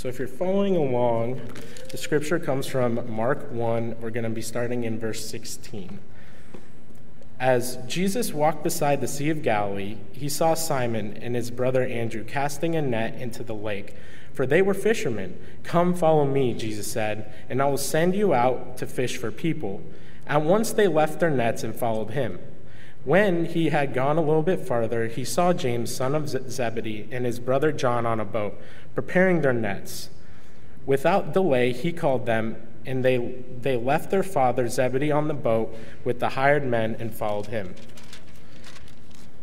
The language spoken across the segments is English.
So if you're following along, the scripture comes from Mark 1. We're going to be starting in verse 16. As Jesus walked beside the Sea of Galilee, he saw Simon and his brother Andrew casting a net into the lake, for they were fishermen. Come, follow me, Jesus said, and I will send you out to fish for people. At once they left their nets and followed him. When he had gone a little bit farther, he saw James, son of Zebedee, and his brother John on a boat, preparing their nets. Without delay, he called them, and they, they left their father Zebedee on the boat with the hired men and followed him.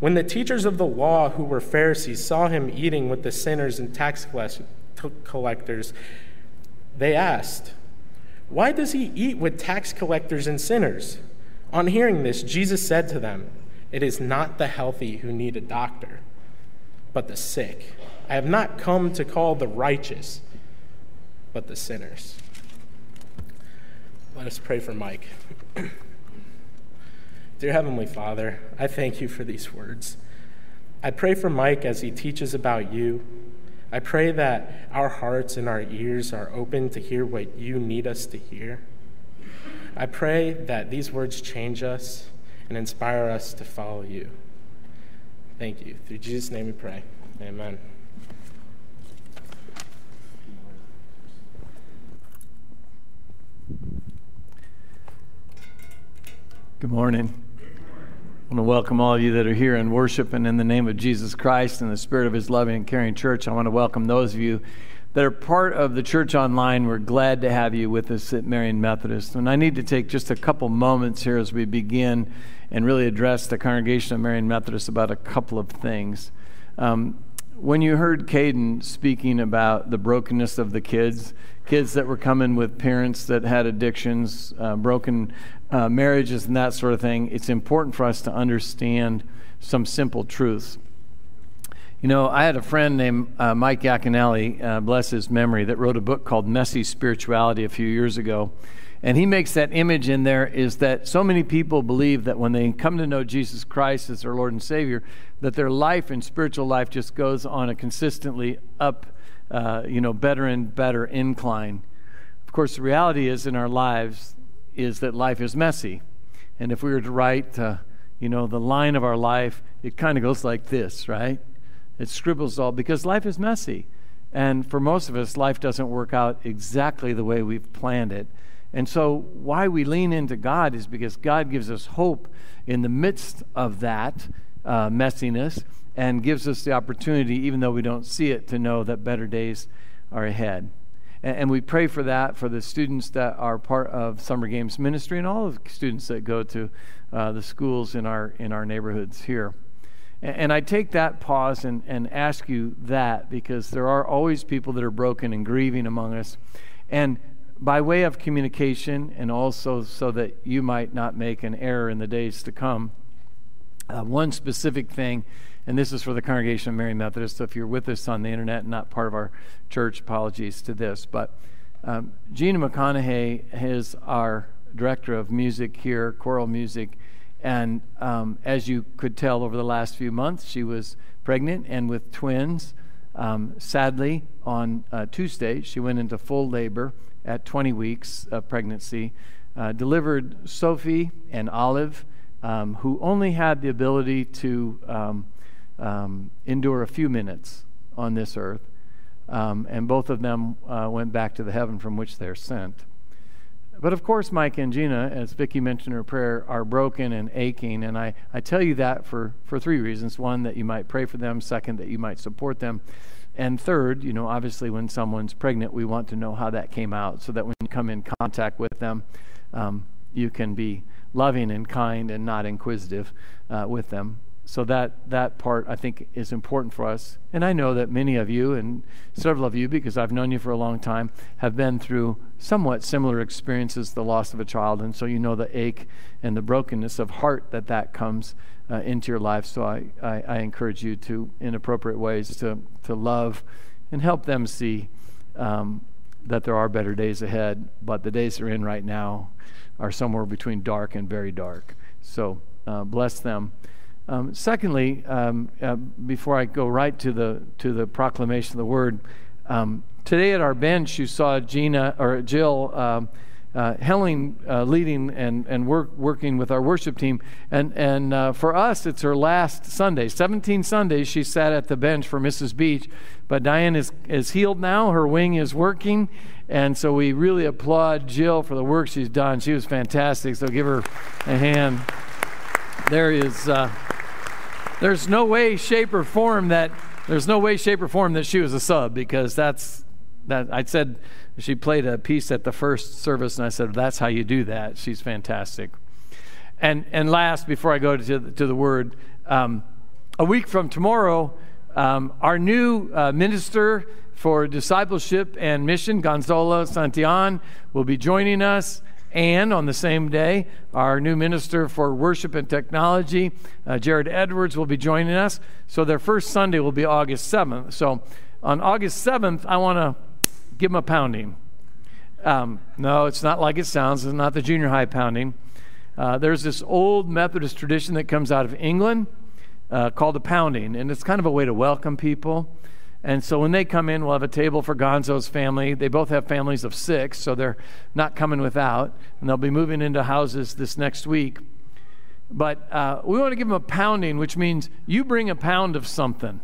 When the teachers of the law, who were Pharisees, saw him eating with the sinners and tax collectors, they asked, Why does he eat with tax collectors and sinners? On hearing this, Jesus said to them, It is not the healthy who need a doctor, but the sick. I have not come to call the righteous, but the sinners. Let us pray for Mike. Dear Heavenly Father, I thank you for these words. I pray for Mike as he teaches about you. I pray that our hearts and our ears are open to hear what you need us to hear. I pray that these words change us and inspire us to follow you. Thank you. Through Jesus' name we pray. Amen. Good morning. I want to welcome all of you that are here in worship and in the name of Jesus Christ and the spirit of his loving and caring church. I want to welcome those of you that are part of the church online. We're glad to have you with us at Marion Methodist. And I need to take just a couple moments here as we begin and really address the congregation of Marion Methodist about a couple of things. Um, when you heard Caden speaking about the brokenness of the kids, kids that were coming with parents that had addictions, uh, broken uh, marriages and that sort of thing, it's important for us to understand some simple truths. You know, I had a friend named uh, Mike Yaconelli, uh, bless his memory, that wrote a book called Messy Spirituality a few years ago. And he makes that image in there is that so many people believe that when they come to know Jesus Christ as their Lord and Savior, that their life and spiritual life just goes on a consistently up, uh, you know, better and better incline. Of course, the reality is in our lives, is that life is messy. And if we were to write, uh, you know, the line of our life, it kind of goes like this, right? It scribbles all because life is messy. And for most of us, life doesn't work out exactly the way we've planned it. And so, why we lean into God is because God gives us hope in the midst of that uh, messiness and gives us the opportunity, even though we don't see it, to know that better days are ahead. And, we pray for that for the students that are part of Summer Games Ministry and all the students that go to uh, the schools in our, in our neighborhoods here. And, and I take that pause and, and ask you that because there are always people that are broken and grieving among us. And by way of communication and also so that you might not make an error in the days to come, uh, one specific thing and this is for the congregation of Marion Methodist. So if you're with us on the internet and not part of our church, apologies to this. But um, Gina McConaughey is our director of music here, choral music. And um, as you could tell over the last few months, she was pregnant and with twins. Um, sadly, on uh, Tuesday, she went into full labor at 20 weeks of pregnancy, uh, delivered Sophie and Olive, um, who only had the ability to um, um, endure a few minutes on this earth. Um, and both of them uh, went back to the heaven from which they're sent. But of course, Mike and Gina, as Vicki mentioned in her prayer, are broken and aching. And I, I tell you that for, for three reasons. One, that you might pray for them. Second, that you might support them. And third, you know, obviously when someone's pregnant, we want to know how that came out so that when you come in contact with them, um, you can be loving and kind and not inquisitive uh, with them. So that that part I think is important for us. And I know that many of you and several of you, because I've known you for a long time, have been through somewhat similar experiences, the loss of a child, and so you know the ache and the brokenness of heart that that comes uh, into your life. So I, I, I, encourage you to, in appropriate ways, to to love and help them see um, that there are better days ahead, but the days they're in right now are somewhere between dark and very dark. So uh, bless them. Um, secondly, um, uh, before I go right to the to the proclamation of the word, um, today at our bench you saw Gina or Jill. Um, uh, Helen uh, leading and, and work, working with our worship team. And, and uh, for us, it's her last Sunday. 17 Sundays she sat at the bench for Mrs. Beach. But Diane is, is healed now. Her wing is working. And so we really applaud Jill for the work she's done. She was fantastic. So give her a hand. There is. There's no way, shape, or form that there's no way, shape, or form that she was a sub because that's that. I said she played a piece at the first service, and I said that's how you do that. She's fantastic. And and last, before I go to the, to the word, um, a week from tomorrow, um, our new uh, minister for discipleship and mission, Gonzalo Santillan, will be joining us. And on the same day, our new minister for worship and technology, uh, Jared Edwards, will be joining us. So their first Sunday will be August 7th. So on August 7th, I want to give them a pounding. Um, no, it's not like it sounds. It's not the junior high pounding. Uh, there's this old Methodist tradition that comes out of England uh, called a pounding, and it's kind of a way to welcome people. And so when they come in, we'll have a table for Gonzo's family. They both have families of six, so they're not coming without. And they'll be moving into houses this next week. But uh, we want to give them a pounding, which means you bring a pound of something.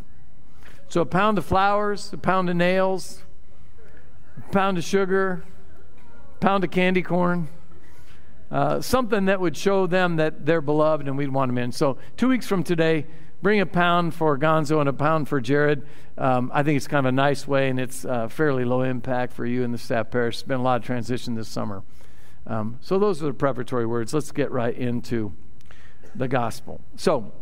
So a pound of flowers, a pound of nails, a pound of sugar, a pound of candy corn. Uh, something that would show them that they're beloved and we'd want them in. So, two weeks from today, bring a pound for Gonzo and a pound for Jared. Um, I think it's kind of a nice way, and it's uh, fairly low impact for you and the staff parish. There's been a lot of transition this summer. Um, so those are the preparatory words. Let's get right into the gospel. So,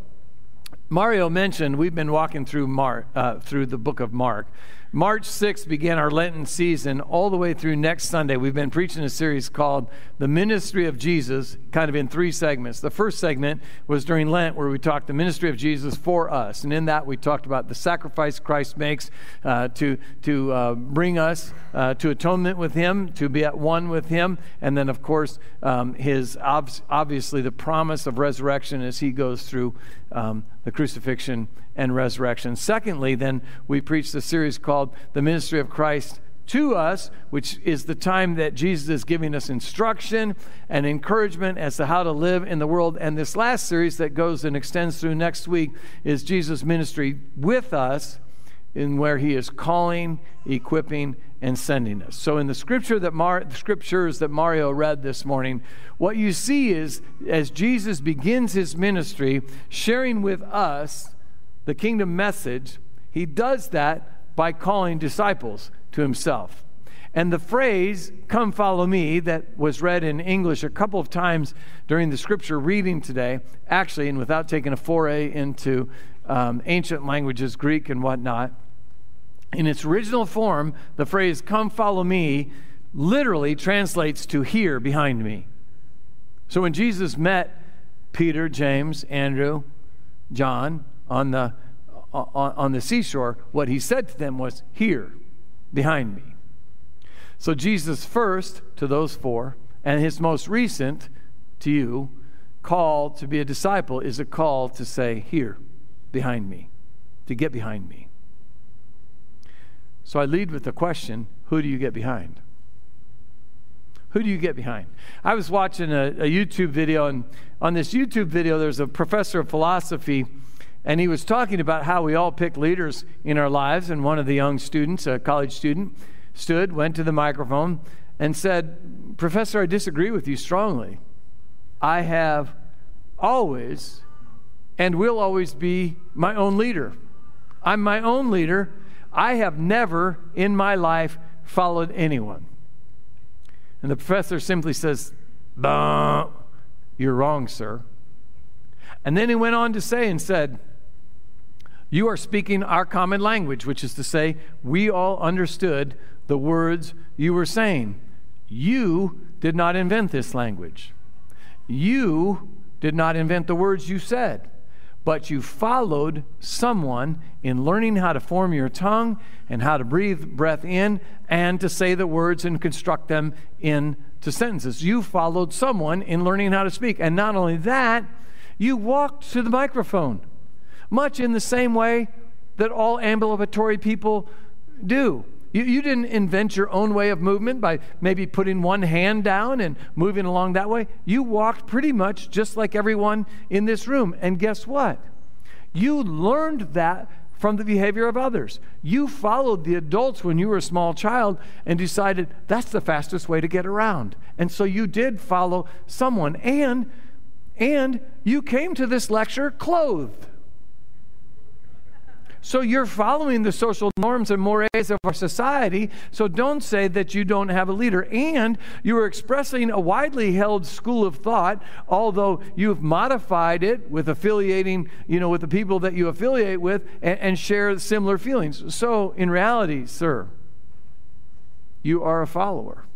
Mario mentioned we've been walking through Mark, uh, through the book of Mark. March 6th began our Lenten season all the way through next Sunday. We've been preaching a series called The Ministry of Jesus, kind of in three segments. The first segment was during Lent, where we talked the ministry of Jesus for us. And in that, we talked about the sacrifice Christ makes uh, to, to uh, bring us uh, to atonement with Him, to be at one with Him. And then, of course, um, His ob- obviously the promise of resurrection as He goes through um, the crucifixion and resurrection. Secondly, then we preached a series called The Ministry of Christ to us, which is the time that Jesus is giving us instruction and encouragement as to how to live in the world. And this last series that goes and extends through next week is Jesus' ministry with us in where he is calling, equipping, and sending us. So in the scripture that Mar- scriptures that Mario read this morning, what you see is as Jesus begins his ministry, sharing with us the kingdom message, he does that by calling disciples to himself. And the phrase, come follow me, that was read in English a couple of times during the scripture reading today, actually, and without taking a foray into um, ancient languages, Greek and whatnot, in its original form, the phrase, come follow me, literally translates to here behind me. So when Jesus met Peter, James, Andrew, John, on the, on, on the seashore, what he said to them was, Here, behind me. So Jesus' first to those four, and his most recent to you, call to be a disciple is a call to say, Here, behind me, to get behind me. So I lead with the question who do you get behind? Who do you get behind? I was watching a, a YouTube video, and on this YouTube video, there's a professor of philosophy and he was talking about how we all pick leaders in our lives. And one of the young students, a college student, stood, went to the microphone, and said, Professor, I disagree with you strongly. I have always and will always be my own leader. I'm my own leader. I have never in my life followed anyone. And the professor simply says, Bah, You're wrong, sir. And then he went on to say and said, You are speaking our common language, which is to say, we all understood the words you were saying. You did not invent this language. You did not invent the words you said, but you followed someone in learning how to form your tongue and how to breathe breath in and to say the words and construct them into sentences. You followed someone in learning how to speak. And not only that, you walked to the microphone, much in the same way that all ambulatory people do. You, you didn't invent your own way of movement by maybe putting one hand down and moving along that way. You walked pretty much just like everyone in this room. And guess what? You learned that from the behavior of others. You followed the adults when you were a small child and decided that's the fastest way to get around. And so you did follow someone and and you came to this lecture clothed. So you're following the social norms and mores of our society. So don't say that you don't have a leader. And you are expressing a widely held school of thought, although you've modified it with affiliating, you know, with the people that you affiliate with and, and share similar feelings. So in reality, sir, you are a follower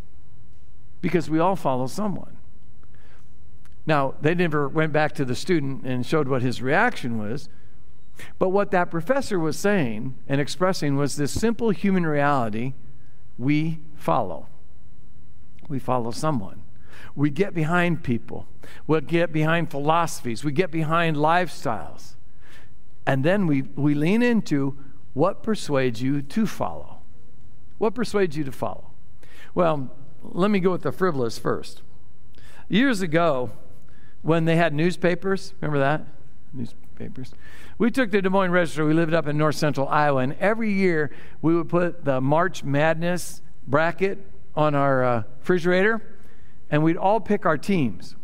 because we all follow someone. Now, they never went back to the student and showed what his reaction was. But what that professor was saying and expressing was this simple human reality we follow. We follow someone. We get behind people. We get behind philosophies. We get behind lifestyles. And then we, we lean into what persuades you to follow. What persuades you to follow? Well, let me go with the frivolous first. Years ago, when they had newspapers, remember that? Newspapers. We took the Des Moines Register. We lived up in north central Iowa, and every year we would put the March Madness bracket on our uh, refrigerator, and we'd all pick our teams.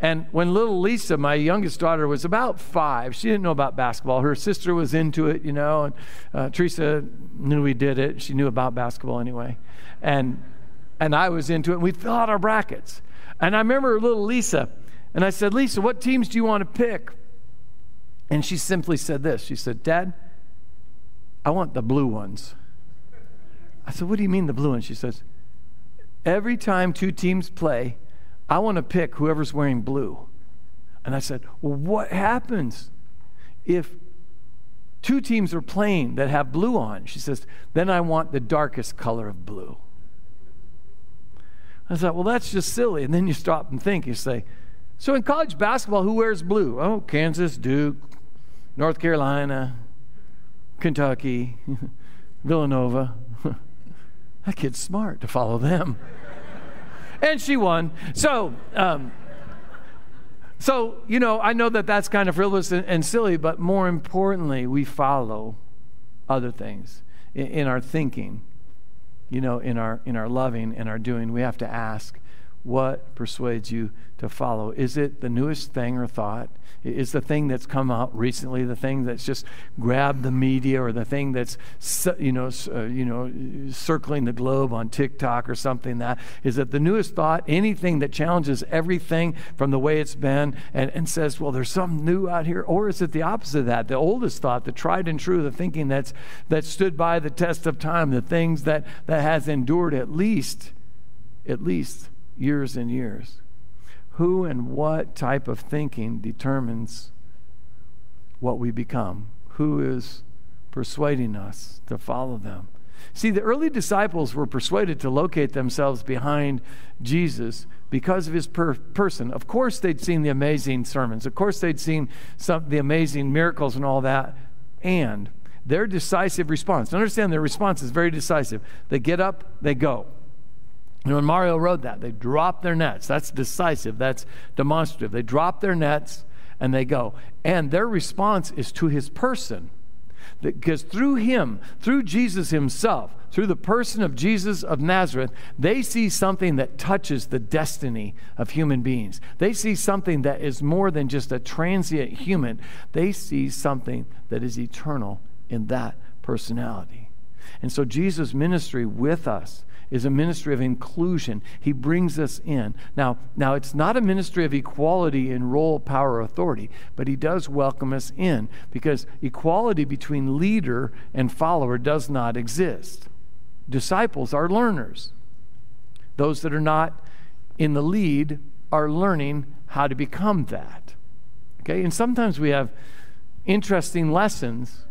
And when little Lisa, my youngest daughter, was about five, she didn't know about basketball. Her sister was into it, you know, and uh, Teresa knew we did it. She knew about basketball anyway. And, and I was into it, and we'd fill out our brackets. And I remember little Lisa, and I said, Lisa, what teams do you want to pick? And she simply said this She said, Dad, I want the blue ones. I said, What do you mean the blue ones? She says, Every time two teams play, I want to pick whoever's wearing blue. And I said, Well, what happens if two teams are playing that have blue on? She says, Then I want the darkest color of blue. I thought, Well, that's just silly. And then you stop and think. You say, So in college basketball, who wears blue? Oh, Kansas, Duke, North Carolina, Kentucky, Villanova. that kid's smart to follow them. and she won. So, um, so you know, I know that that's kind of frivolous and, and silly, but more importantly, we follow other things in, in our thinking. You know, in our in our loving and our doing, we have to ask, what persuades you to follow? Is it the newest thing or thought? Is the thing that's come out recently the thing that's just grabbed the media, or the thing that's you know uh, you know circling the globe on TikTok or something? That is it the newest thought? Anything that challenges everything from the way it's been and, and says, well, there's something new out here, or is it the opposite of that? The oldest thought, the tried and true, the thinking that's that stood by the test of time, the things that that has endured at least, at least years and years. Who and what type of thinking determines what we become? Who is persuading us to follow them? See, the early disciples were persuaded to locate themselves behind Jesus because of his per- person. Of course, they'd seen the amazing sermons. Of course, they'd seen some the amazing miracles and all that. And their decisive response. Understand, their response is very decisive. They get up, they go. You know, Mario wrote that. They drop their nets. That's decisive. That's demonstrative. They drop their nets and they go. And their response is to his person. Because through him, through Jesus himself, through the person of Jesus of Nazareth, they see something that touches the destiny of human beings. They see something that is more than just a transient human, they see something that is eternal in that personality. And so Jesus' ministry with us is a ministry of inclusion. He brings us in. Now, now it's not a ministry of equality in role, power, authority, but he does welcome us in because equality between leader and follower does not exist. Disciples are learners. Those that are not in the lead are learning how to become that. Okay? And sometimes we have interesting lessons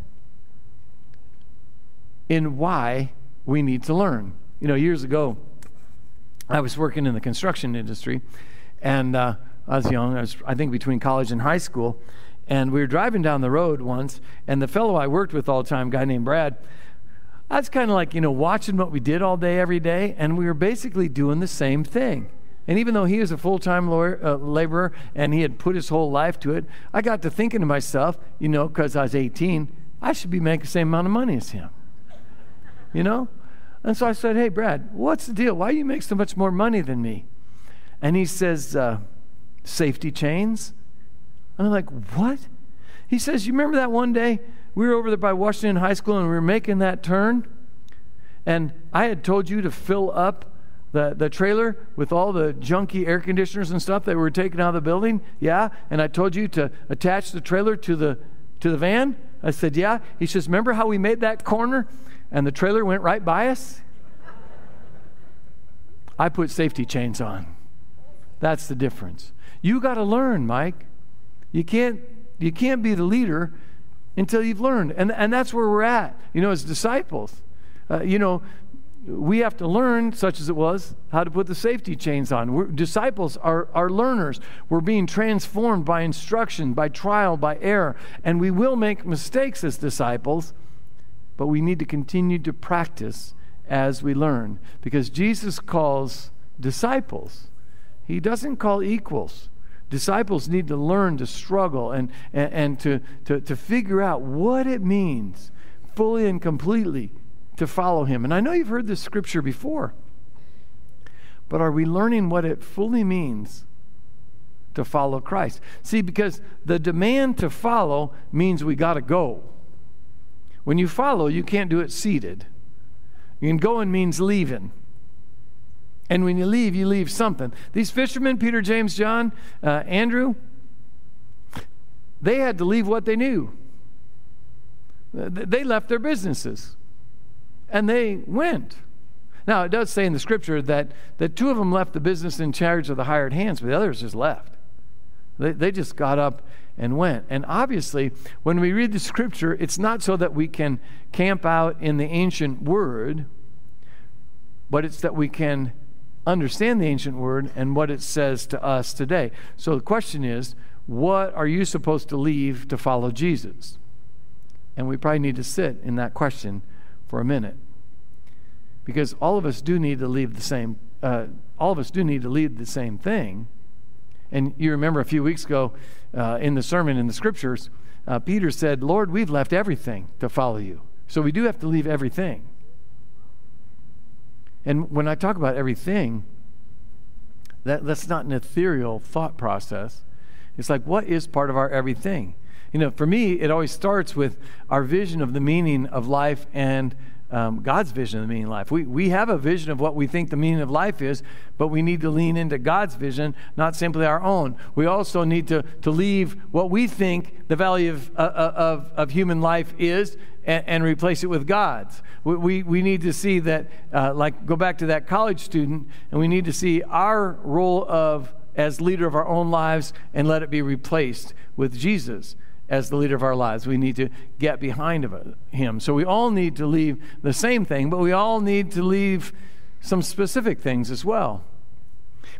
in why we need to learn. You know, years ago, I was working in the construction industry, and uh, I was young. I was, I think, between college and high school. And we were driving down the road once, and the fellow I worked with all the time, guy named Brad, I was kind of like, you know, watching what we did all day, every day, and we were basically doing the same thing. And even though he was a full time uh, laborer and he had put his whole life to it, I got to thinking to myself, you know, because I was 18, I should be making the same amount of money as him. You know? And so I said, hey, Brad, what's the deal? Why do you make so much more money than me? And he says, uh, safety chains. And I'm like, what? He says, you remember that one day we were over there by Washington High School and we were making that turn? And I had told you to fill up the, the trailer with all the junky air conditioners and stuff that we were taking out of the building? Yeah. And I told you to attach the trailer to the to the van? I said, Yeah. He says, Remember how we made that corner and the trailer went right by us? I put safety chains on. That's the difference. You got to learn, Mike. You can't you can't be the leader until you've learned. And, and that's where we're at, you know, as disciples. Uh, you know, we have to learn, such as it was, how to put the safety chains on. We're, disciples are, are learners. We're being transformed by instruction, by trial, by error. And we will make mistakes as disciples, but we need to continue to practice as we learn. Because Jesus calls disciples, He doesn't call equals. Disciples need to learn to struggle and, and, and to, to, to figure out what it means fully and completely to follow him. And I know you've heard this scripture before, but are we learning what it fully means to follow Christ? See, because the demand to follow means we got to go. When you follow, you can't do it seated. And going means leaving. And when you leave, you leave something. These fishermen, Peter, James, John, uh, Andrew, they had to leave what they knew. They left their businesses and they went. Now, it does say in the scripture that, that two of them left the business in charge of the hired hands, but the others just left. They, they just got up and went. And obviously, when we read the scripture, it's not so that we can camp out in the ancient word, but it's that we can understand the ancient word and what it says to us today. So the question is, what are you supposed to leave to follow Jesus? And we probably need to sit in that question for a minute. Because all of us do need to leave the same, uh, all of us do need to leave the same thing. And you remember a few weeks ago uh, in the sermon in the scriptures, uh, Peter said, Lord, we've left everything to follow you. So we do have to leave everything. And when I talk about everything, that, that's not an ethereal thought process. It's like, what is part of our everything? You know, for me, it always starts with our vision of the meaning of life and um, God's vision of the meaning of life. We, we have a vision of what we think the meaning of life is, but we need to lean into God's vision, not simply our own. We also need to, to leave what we think the value of, uh, uh of, of human life is and, and, replace it with God's. We, we, we need to see that, uh, like, go back to that college student, and we need to see our role of as leader of our own lives and let it be replaced with Jesus as the leader of our lives. We need to get behind uh, him. So we all need to leave the same thing, but we all need to leave some specific things as well.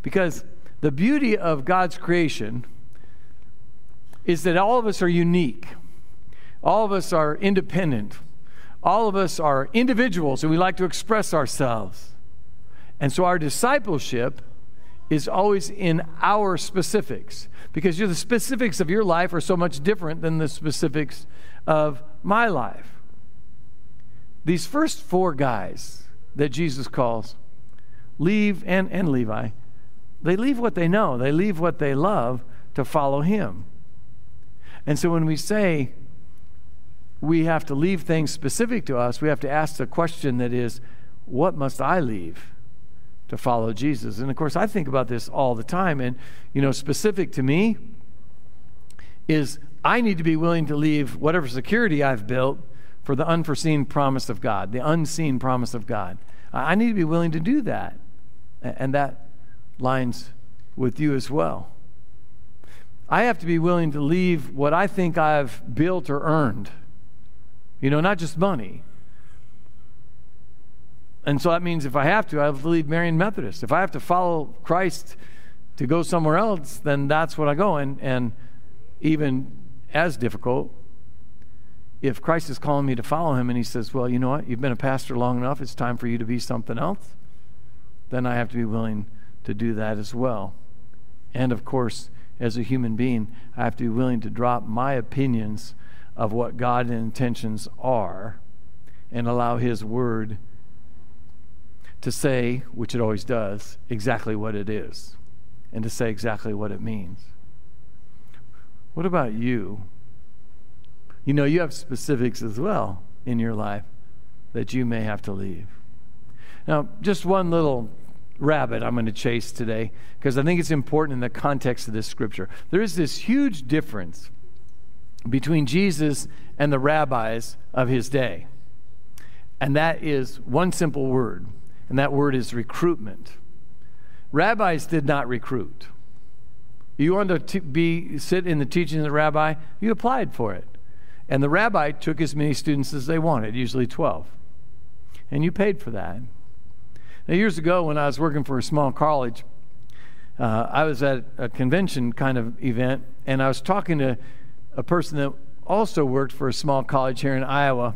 Because the beauty of God's creation is that all of us are unique. All of us are independent. All of us are individuals and we like to express ourselves. And so our discipleship is always in our specifics because the specifics of your life are so much different than the specifics of my life. These first four guys that Jesus calls, leave and, and Levi, they leave what they know, they leave what they love to follow him. And so when we say we have to leave things specific to us, we have to ask the question that is, what must I leave to follow Jesus? And of course, I think about this all the time. And, you know, specific to me is I need to be willing to leave whatever security I've built for the unforeseen promise of God, the unseen promise of God. I need to be willing to do that. And that lines with you as well. I have to be willing to leave what I think I've built or earned. You know, not just money. And so that means if I have to, I have to leave Marion Methodist. If I have to follow Christ to go somewhere else, then that's what I go. And, and even as difficult, if Christ is calling me to follow him and he says, Well, you know what? You've been a pastor long enough. It's time for you to be something else. Then I have to be willing to do that as well. And of course, as a human being, I have to be willing to drop my opinions of what God's intentions are and allow His Word to say, which it always does, exactly what it is and to say exactly what it means. What about you? You know, you have specifics as well in your life that you may have to leave. Now, just one little rabbit I'm going to chase today because I think it's important in the context of this scripture. There is this huge difference between Jesus and the rabbis of his day. And that is one simple word, and that word is recruitment. Rabbis did not recruit. You wanted to be sit in the teaching of the rabbi, you applied for it. And the rabbi took as many students as they wanted, usually 12. And you paid for that. Now, years ago, when I was working for a small college, uh, I was at a convention kind of event, and I was talking to a person that also worked for a small college here in Iowa.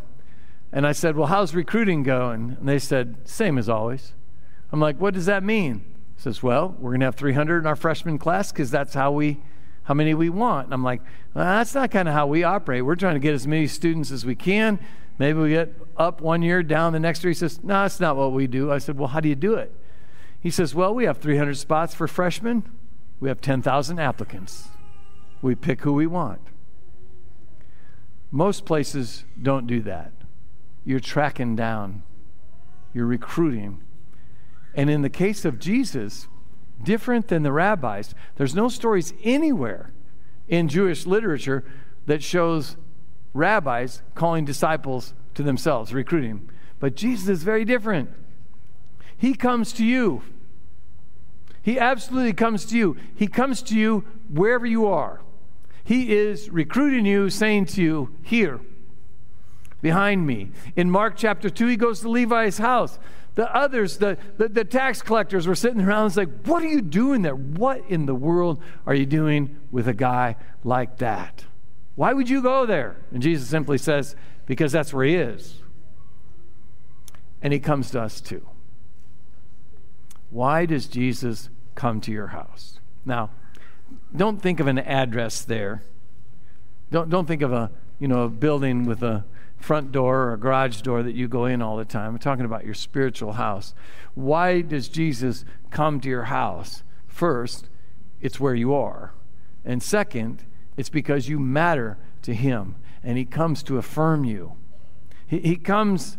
And I said, Well, how's recruiting going? And they said, Same as always. I'm like, What does that mean? He says, Well, we're going to have 300 in our freshman class because that's how we. How many we want? And I'm like, well, that's not kind of how we operate. We're trying to get as many students as we can. Maybe we get up one year, down the next year. He says, No, that's not what we do. I said, Well, how do you do it? He says, Well, we have 300 spots for freshmen, we have 10,000 applicants. We pick who we want. Most places don't do that. You're tracking down, you're recruiting. And in the case of Jesus, different than the rabbis, there's no stories anywhere in Jewish literature that shows rabbis calling disciples to themselves, recruiting. But Jesus is very different. He comes to you. He absolutely comes to you. He comes to you wherever you are. He is recruiting you, saying to you, Here, behind me. In Mark chapter 2, he goes to Levi's house. The others, the, the, the tax collectors, were sitting around and like, What are you doing there? What in the world are you doing with a guy like that? Why would you go there? And Jesus simply says, Because that's where he is. And he comes to us too. Why does Jesus come to your house? Now, don't think of an address there. Don't, don't think of a, you know, a building with a front door or a garage door that you go in all the time. I'm talking about your spiritual house. Why does Jesus come to your house? First, it's where you are. And second, it's because you matter to Him and He comes to affirm you. He, he comes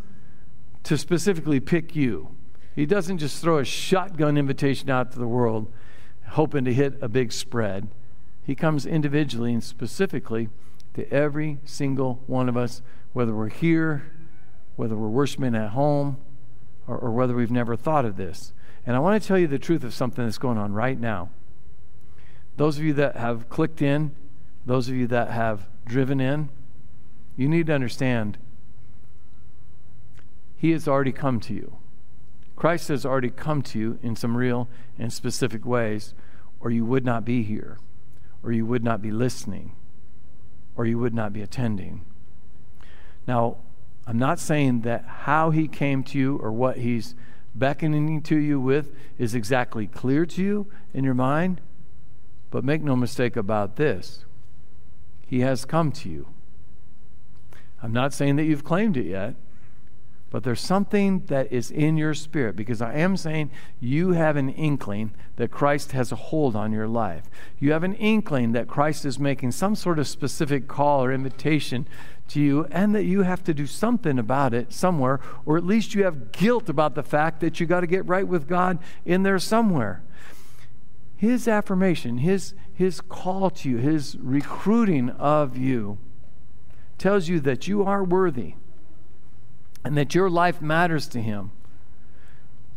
to specifically pick you. He doesn't just throw a shotgun invitation out to the world hoping to hit a big spread. He comes individually and specifically to every single one of us, whether we're here, whether we're worshiping at home, or, or whether we've never thought of this. And I want to tell you the truth of something that's going on right now. Those of you that have clicked in those of you that have driven in, you need to understand He has already come to you. Christ has already come to you in some real and specific ways, or you would not be here, or you would not be listening, or you would not be attending. Now, I'm not saying that how He came to you or what He's beckoning to you with is exactly clear to you in your mind, but make no mistake about this he has come to you. I'm not saying that you've claimed it yet, but there's something that is in your spirit because I am saying you have an inkling that Christ has a hold on your life. You have an inkling that Christ is making some sort of specific call or invitation to you and that you have to do something about it somewhere, or at least you have guilt about the fact that you got to get right with God in there somewhere. His affirmation, his, his call to you, his recruiting of you tells you that you are worthy and that your life matters to him.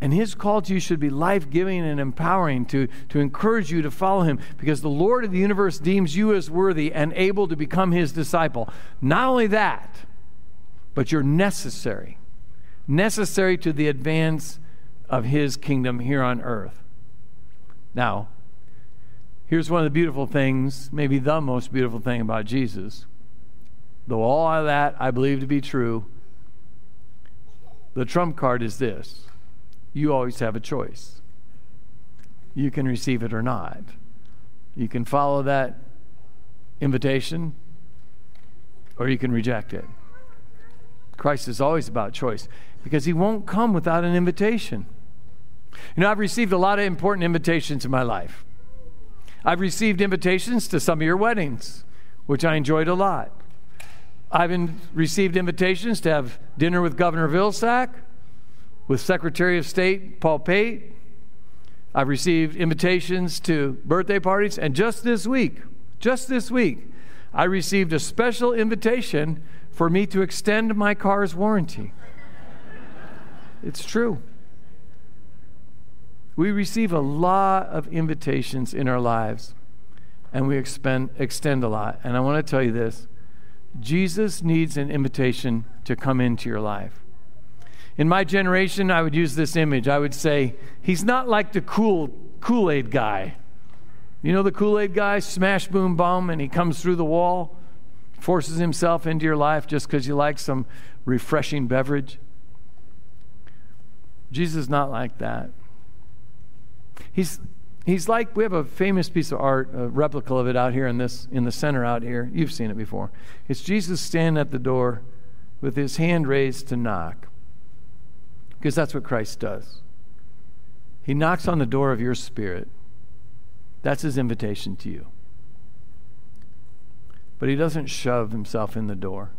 And his call to you should be life giving and empowering to, to encourage you to follow him because the Lord of the universe deems you as worthy and able to become his disciple. Not only that, but you're necessary, necessary to the advance of his kingdom here on earth. Now, here's one of the beautiful things, maybe the most beautiful thing about Jesus. Though all of that I believe to be true, the trump card is this you always have a choice. You can receive it or not. You can follow that invitation or you can reject it. Christ is always about choice because he won't come without an invitation. You know, I've received a lot of important invitations in my life. I've received invitations to some of your weddings, which I enjoyed a lot. I've received invitations to have dinner with Governor Vilsack, with Secretary of State Paul Pate. I've received invitations to birthday parties, and just this week, just this week, I received a special invitation for me to extend my car's warranty. it's true. We receive a lot of invitations in our lives, and we expend, extend a lot. And I want to tell you this Jesus needs an invitation to come into your life. In my generation, I would use this image. I would say, he's not like the cool Kool Aid guy. You know the Kool Aid guy, smash, boom, bum, and he comes through the wall, forces himself into your life just because you like some refreshing beverage? Jesus is not like that. He's, he's like, we have a famous piece of art, a replica of it out here in, this, in the center out here. You've seen it before. It's Jesus standing at the door with his hand raised to knock. Because that's what Christ does. He knocks on the door of your spirit. That's his invitation to you. But he doesn't shove himself in the door,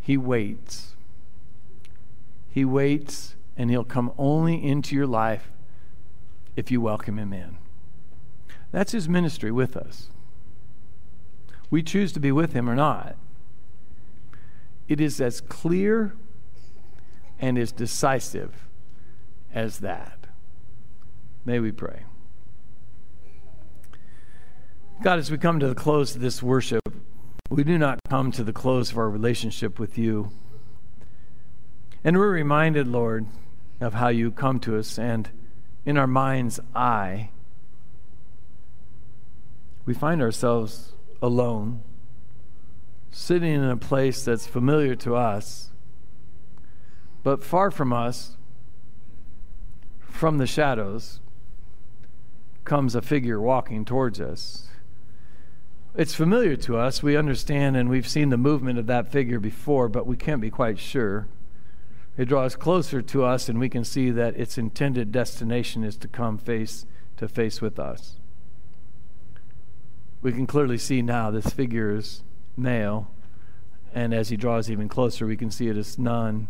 he waits. He waits, and he'll come only into your life if you welcome him in. That's his ministry with us. We choose to be with him or not. It is as clear and as decisive as that. May we pray. God, as we come to the close of this worship, we do not come to the close of our relationship with you. And we're reminded, Lord, of how you come to us, and in our mind's eye, we find ourselves alone, sitting in a place that's familiar to us but far from us, from the shadows, comes a figure walking towards us. It's familiar to us. We understand and we've seen the movement of that figure before, but we can't be quite sure. It draws closer to us, and we can see that its intended destination is to come face to face with us. We can clearly see now this figure is male, and as he draws even closer, we can see it is none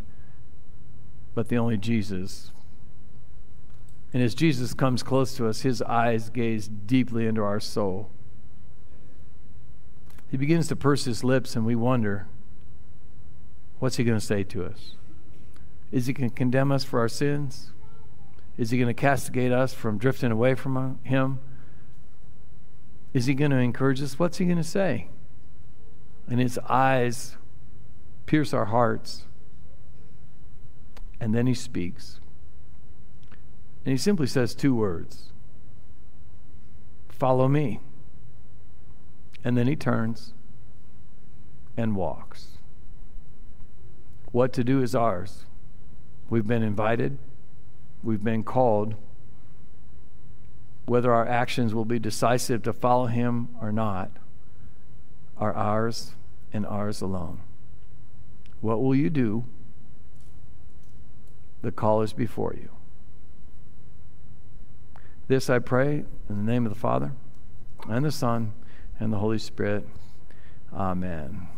but the only Jesus. And as Jesus comes close to us, his eyes gaze deeply into our soul. He begins to purse his lips, and we wonder what's he going to say to us? Is he going to condemn us for our sins? Is he going to castigate us from drifting away from uh, him? Is he going to encourage us? What's he going to say? And his eyes pierce our hearts. And then he speaks. And he simply says two words Follow me. And then he turns and walks. What to do is ours. We've been invited, we've been called. Whether our actions will be decisive to follow him or not are ours and ours alone. What will you do the call is before you. This I pray in the name of the Father, and the Son, and the Holy Spirit. Amen.